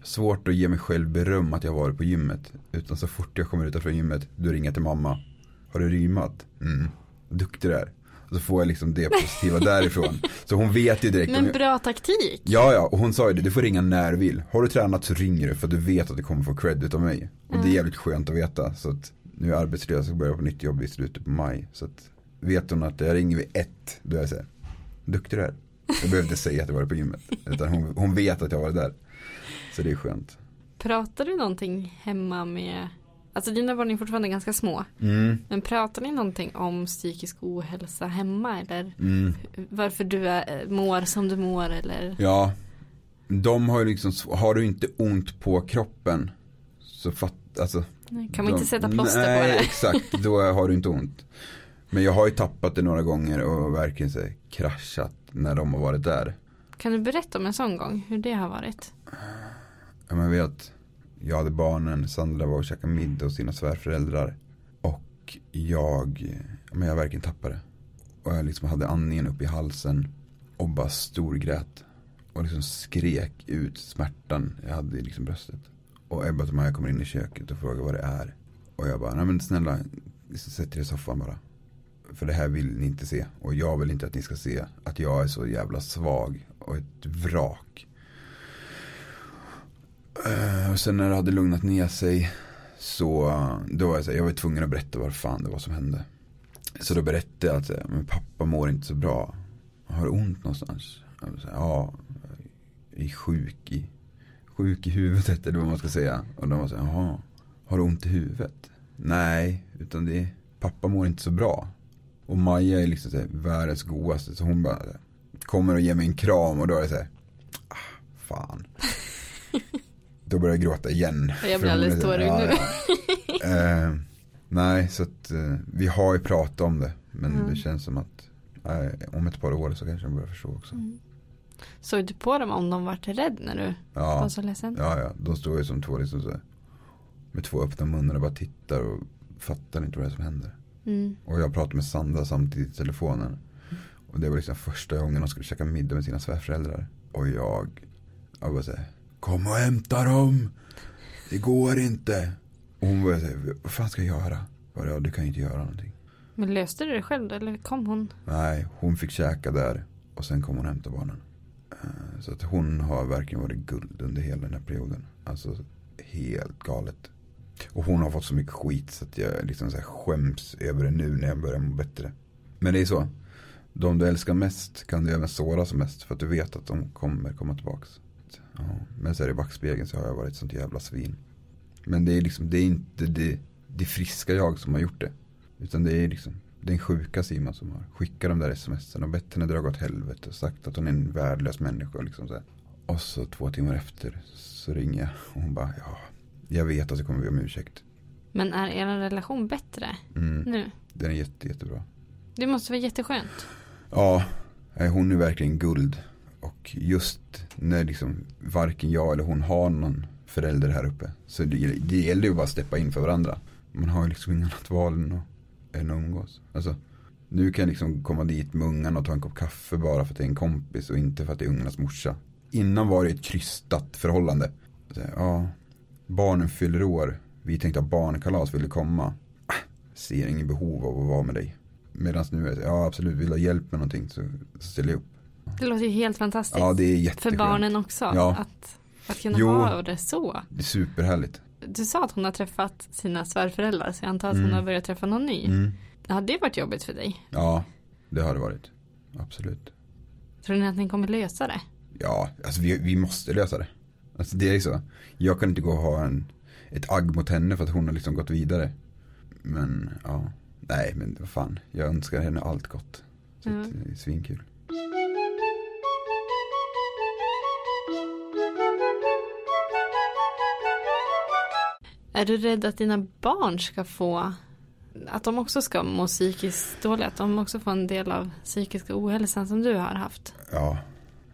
Svårt att ge mig själv beröm att jag varit på gymmet. Utan så fort jag kommer utanför gymmet, då ringer jag till mamma. Har du rymat? Mm. Duktig du är. Och så får jag liksom det positiva därifrån. Så hon vet ju direkt. Men bra taktik. Ja, ja, och hon sa ju det, du får ringa när du vill. Har du tränat så ringer du för att du vet att du kommer få credit av mig. Och det är jävligt skönt att veta. Så att nu är jag arbetslös och börjar på nytt jobb i slutet på maj. Så att vet hon att jag ringer vid ett, då är jag så här, duktig du är. Jag behöver inte säga att jag varit på gymmet. Utan hon, hon vet att jag varit där. Så det är skönt. Pratar du någonting hemma med Alltså dina barn är fortfarande ganska små. Mm, Men pratar ni någonting om psykisk ohälsa hemma eller mm. varför du är, mår som du mår eller? Ja, de har ju liksom, har du inte ont på kroppen så fatt, alltså. Kan man de, inte sätta plåster nej, på det? exakt, då har du inte ont. Men jag har ju tappat det några gånger och verkligen så kraschat när de har varit där. Kan du berätta om en sån gång? Hur det har varit? Ja, men jag vet, jag hade barnen, Sandra var och käkade middag hos sina svärföräldrar. Och jag, men jag verkligen tappade. Och jag liksom hade andningen upp i halsen och bara storgrät. Och liksom skrek ut smärtan jag hade i liksom bröstet. Och Ebba och Maja kommer in i köket och frågar vad det är. Och jag bara, nej men snälla, sätt er i soffan bara. För det här vill ni inte se. Och jag vill inte att ni ska se att jag är så jävla svag och ett vrak. Eh, och sen när det hade lugnat ner sig Så då var jag så här, jag var tvungen att berätta vad fan det var som hände. Så då berättade jag att eh, men pappa mår inte så bra. Har du ont någonstans? Jag var så här, ja, jag är sjuk i, sjuk i huvudet eller vad man ska säga. Och de var så här, jaha, har du ont i huvudet? Nej, utan det är, pappa mår inte så bra. Och Maja är liksom så här, världens godaste. Så hon bara kommer och ger mig en kram och då är det så här, ah, fan då börjar jag gråta igen. Jag blir alldeles tårögd nu. eh, nej, så att eh, vi har ju pratat om det. Men mm. det känns som att eh, om ett par år så kanske de börjar förstå också. Mm. Såg du på dem om de vart rädd när du ja. var så ledsen? Ja, ja. De står ju som två liksom så med två öppna munnar och bara tittar och fattar inte vad det är som händer. Mm. Och jag pratade med Sandra samtidigt i telefonen. Och det var liksom första gången de skulle käka middag med sina svärföräldrar. Och jag, jag bara säger kom och hämta dem. Det går inte. Och hon bara säger, vad fan ska jag göra? Bara, ja, du kan inte göra någonting. Men löste du det själv eller kom hon? Nej, hon fick käka där. Och sen kom hon och hämtade barnen. Eh, så att hon har verkligen varit guld under hela den här perioden. Alltså helt galet. Och hon har fått så mycket skit så att jag liksom så här skäms över det nu när jag börjar må bättre. Men det är så. De du älskar mest kan du även såra som mest för att du vet att de kommer komma tillbaks. Ja, men så här i backspegeln så har jag varit sånt jävla svin. Men det är liksom, det är inte det, det friska jag som har gjort det. Utan det är liksom den sjuka Simon som har skickat de där smsen och bett henne dra åt helvete och sagt att hon är en värdelös människa. Och, liksom så här. och så två timmar efter så ringer jag och hon bara ja, jag vet att jag kommer be om ursäkt. Men är er relation bättre mm. nu? Den är jätte, jättebra. Det måste vara jätteskönt. Ja, hon är verkligen guld. Och just när liksom varken jag eller hon har någon förälder här uppe. Så det, det gäller ju bara att steppa in för varandra. Man har ju liksom inget annat val än att, än att umgås. Alltså, nu kan jag liksom komma dit med ungarna och ta en kopp kaffe bara för att det är en kompis och inte för att det är ungarnas morsa. Innan var det ett krystat förhållande. Så, ja, barnen fyller år. Vi tänkte att barnkalas ville komma. Ah, ser ingen behov av att vara med dig. Medan nu är det, ja absolut, vill du ha hjälp med någonting så, så ställer jag upp. Det låter ju helt fantastiskt. Ja, det är jätteskönt. För barnen också. Ja. Att, att kunna jo, ha det så. Det är superhärligt. Du sa att hon har träffat sina svärföräldrar så jag antar att mm. hon har börjat träffa någon ny. Mm. Har det varit jobbigt för dig? Ja, det har det varit. Absolut. Tror ni att ni kommer lösa det? Ja, alltså vi, vi måste lösa det. Alltså det är så. Jag kan inte gå och ha en, ett agg mot henne för att hon har liksom gått vidare. Men ja, nej men vad fan. Jag önskar henne allt gott. Så mm. det är svinkul. Är du rädd att dina barn ska få att de också ska må psykiskt dåligt? Att de också får en del av psykiska ohälsan som du har haft? Ja,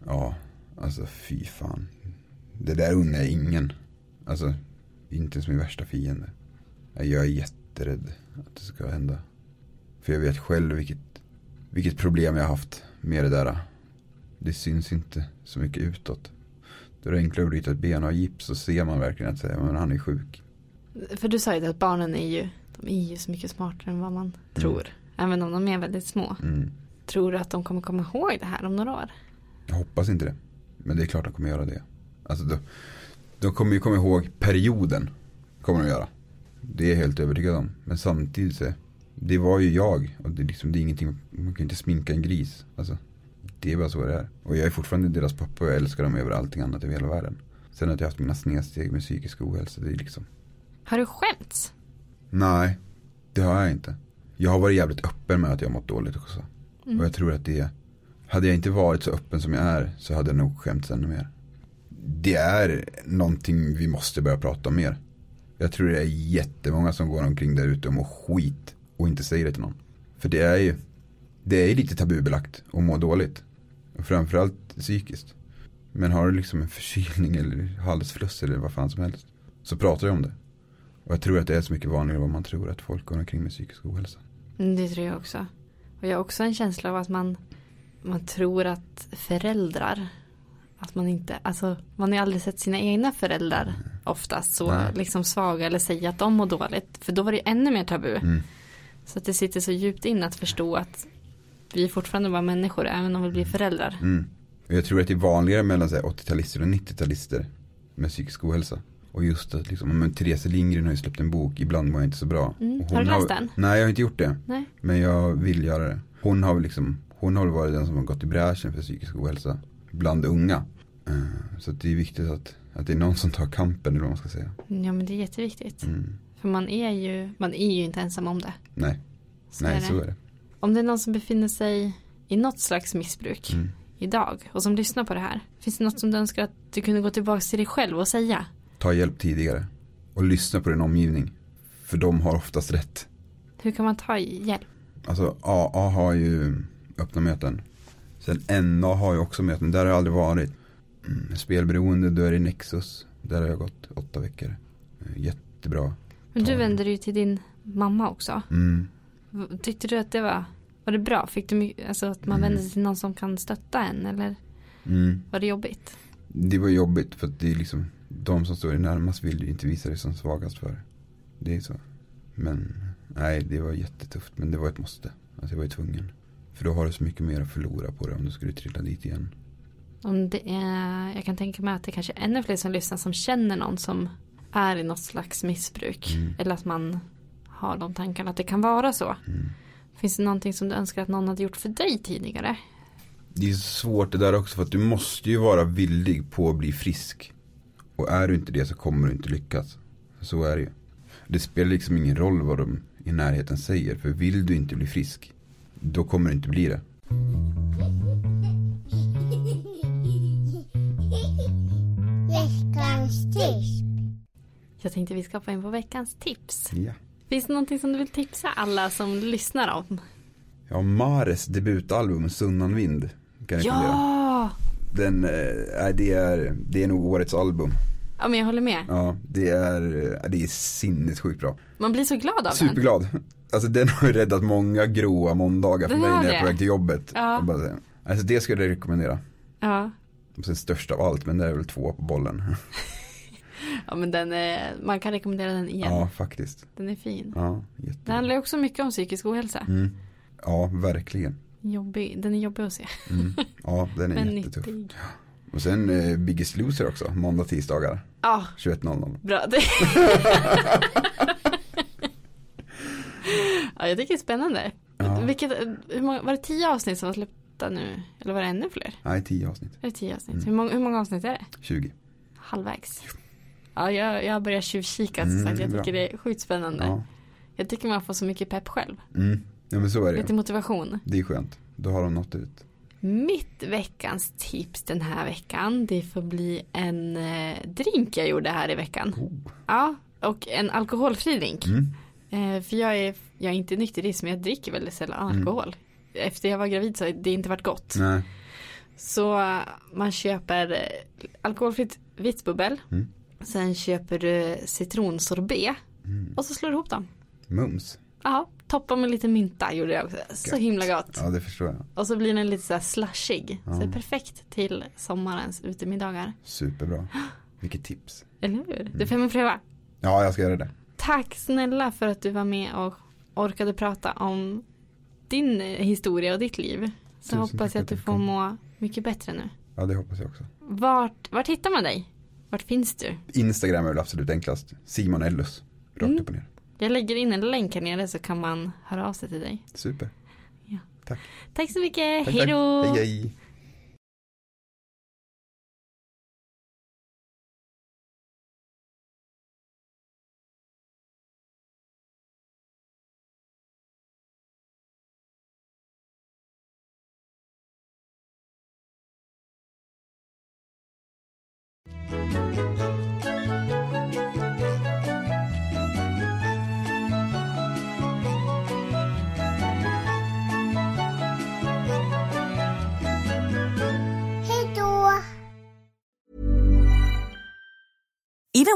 ja, alltså fy fan. Det där unnar jag ingen. Alltså, inte ens min värsta fiende. Jag är jätterädd att det ska hända. För jag vet själv vilket, vilket problem jag har haft med det där. Det syns inte så mycket utåt. Då är det enklare att bryta ett ben och gips så ser man verkligen att säga, men han är sjuk. För du sa ju att barnen är ju, de är ju så mycket smartare än vad man mm. tror. Även om de är väldigt små. Mm. Tror du att de kommer komma ihåg det här om några år? Jag hoppas inte det. Men det är klart de kommer göra det. Alltså de, de kommer ju komma ihåg perioden. Kommer de göra. Det är jag helt övertygad om. Men samtidigt så. Det var ju jag. Och det, liksom, det är ingenting. Man kan inte sminka en gris. Alltså, det är bara så det är. Och jag är fortfarande deras pappa och jag älskar dem över allting annat i hela världen. Sen att jag haft mina snedsteg med psykisk ohälsa. Det är liksom. Har du skämts? Nej, det har jag inte. Jag har varit jävligt öppen med att jag mått dåligt också. Mm. Och jag tror att det. Hade jag inte varit så öppen som jag är så hade jag nog skämts ännu mer det är någonting vi måste börja prata om mer. Jag tror det är jättemånga som går omkring där ute och mår skit och inte säger det till någon. För det är ju, det är lite tabubelagt att må dåligt. Och framförallt psykiskt. Men har du liksom en förkylning eller halsfluss eller vad fan som helst. Så pratar jag om det. Och jag tror att det är så mycket vanligare än vad man tror att folk går omkring med psykisk ohälsa. Mm, det tror jag också. Och jag har också en känsla av att man, man tror att föräldrar att man inte, alltså man har ju aldrig sett sina egna föräldrar oftast så Nej. liksom svaga eller säga att de mår dåligt. För då var det ännu mer tabu. Mm. Så att det sitter så djupt in att förstå att vi är fortfarande bara människor även om vi blir föräldrar. Mm. Jag tror att det är vanligare mellan 80-talister och 90-talister med psykisk ohälsa. Och just att liksom, men Therese Lindgren har ju släppt en bok, Ibland mår jag inte så bra. Mm. Har du läst den? Nej, jag har inte gjort det. Nej. Men jag vill göra det. Hon har väl liksom, hon har varit den som har gått i bräschen för psykisk ohälsa bland unga. Eh, Så det är viktigt att, att det är någon som tar kampen eller vad man ska säga. Ja men det är jätteviktigt. Mm. För man är ju, man är ju inte ensam om det. Nej, Så nej är det. så är det. Om det är någon som befinner sig i något slags missbruk Mm. idag och som lyssnar på det här. Finns det något som du önskar att du kunde gå tillbaka till dig själv och säga? Ta hjälp tidigare. Och lyssna på din omgivning. För de har oftast rätt. Hur kan man ta hjälp? Alltså AA har ju öppna möten. Sen NA har ju också möten, där har jag aldrig varit. Mm, spelberoende, då är det Nexus. Där har jag gått åtta veckor. Eh, Jättebra. Men du vände dig ju till din mamma också. Mm. Tyckte du att det var, var det bra? Fick du alltså att man Mm. vände sig till någon som kan stötta en eller Mm. var det jobbigt? Det var jobbigt för att det är liksom de som står dig närmast vill ju inte visa dig som svagast för. Det är så. Men nej, det var jättetufft. Men det var ett måste. Alltså jag var ju tvungen. För då har du så mycket mer att förlora på det om du skulle trilla dit igen. Om det är, jag kan tänka mig att det kanske är ännu fler som lyssnar som känner någon som är i något slags missbruk. Mm. Eller att man har de tankarna att det kan vara så. Mm. Finns det någonting som du önskar att någon hade gjort för dig tidigare? Det är svårt det där också för att du måste ju vara villig på att bli frisk. Och är du inte det så kommer du inte lyckas. Så är det ju. Det spelar liksom ingen roll vad de i närheten säger. För vill du inte bli frisk, då kommer du inte bli det. Veckans tips. Jag tänkte vi ska hoppa in på veckans tips. Ja. Finns det någonting som du vill tipsa alla som lyssnar om? Ja, Mares debutalbum Sunnan vind. Kan jag rekommendera. Ja! Den, eh, det, är, det är nog årets album. Ja men jag håller med. Ja, det är, eh, det är sinnessjukt bra. Man blir så glad av den. Superglad. Alltså den har ju räddat många gråa måndagar för mig när jag är på det. väg till jobbet. Ja. Bara, alltså det skulle jag rekommendera. Ja. Och sen störst av allt, men det är väl två på bollen. ja men den är, man kan rekommendera den igen. Ja, faktiskt. Den är fin. Ja, Det jättebra. handlar ju också mycket om psykisk ohälsa. Mm. Ja, verkligen. Jobbig, den är jobbig att se. Mm. Ja, den är Men jättetuff. nyttig. Och sen eh, Biggest Loser också, måndag, tisdagar. Ja, 21.00. bra. Ja, jag tycker det är spännande. Ja. Vilket, hur många, var det tio avsnitt som var släppta nu? Eller var det ännu fler? Nej, 10 avsnitt. Är det tio avsnitt? Mm. Hur, många, hur många avsnitt är det? 20. Halvvägs. Ja, jag, jag börjar tjuvkika Mm, sagt. Jag bra. tycker det är sjukt spännande. Ja. Jag tycker man får så mycket pepp själv. Mm. Ja, men så är det Lite motivation. Det är skönt. Då har de nått ut. Mitt veckans tips den här veckan det får bli en eh, drink jag gjorde här i veckan. Ja, och en alkoholfri drink. Mm. Eh, för jag är, jag är inte nykterist men jag dricker väldigt sällan Mm. alkohol. Efter jag var gravid så har det inte varit gott. Nej. Så eh, man köper alkoholfritt vitt bubbel. Mm. Sen köper du citronsorbet. Mm. Och så slår du ihop dem. Mums. Ja, toppa med lite mynta gjorde jag också. Så himla gott. Ja, det förstår jag. Och så blir den lite så här slushig. Så Ja. det är perfekt till sommarens utemiddagar. Superbra. Vilket tips. Eller hur? Mm. Det får man pröva. Ja, jag ska göra det. Tack snälla för att du var med och orkade prata om din historia och ditt liv. Så Tusen hoppas jag att du du får må mycket bättre nu. Ja, det hoppas jag också. Vart, vart hittar man dig? Vart finns du? Instagram är väl absolut enklast. Simon Ellus. Rakt Mm. upp och ner. Jag lägger in en länk här nere så kan man höra av sig till dig. Super. Ja. Tack. Tack så mycket. Tack, Hej då! hej. Hej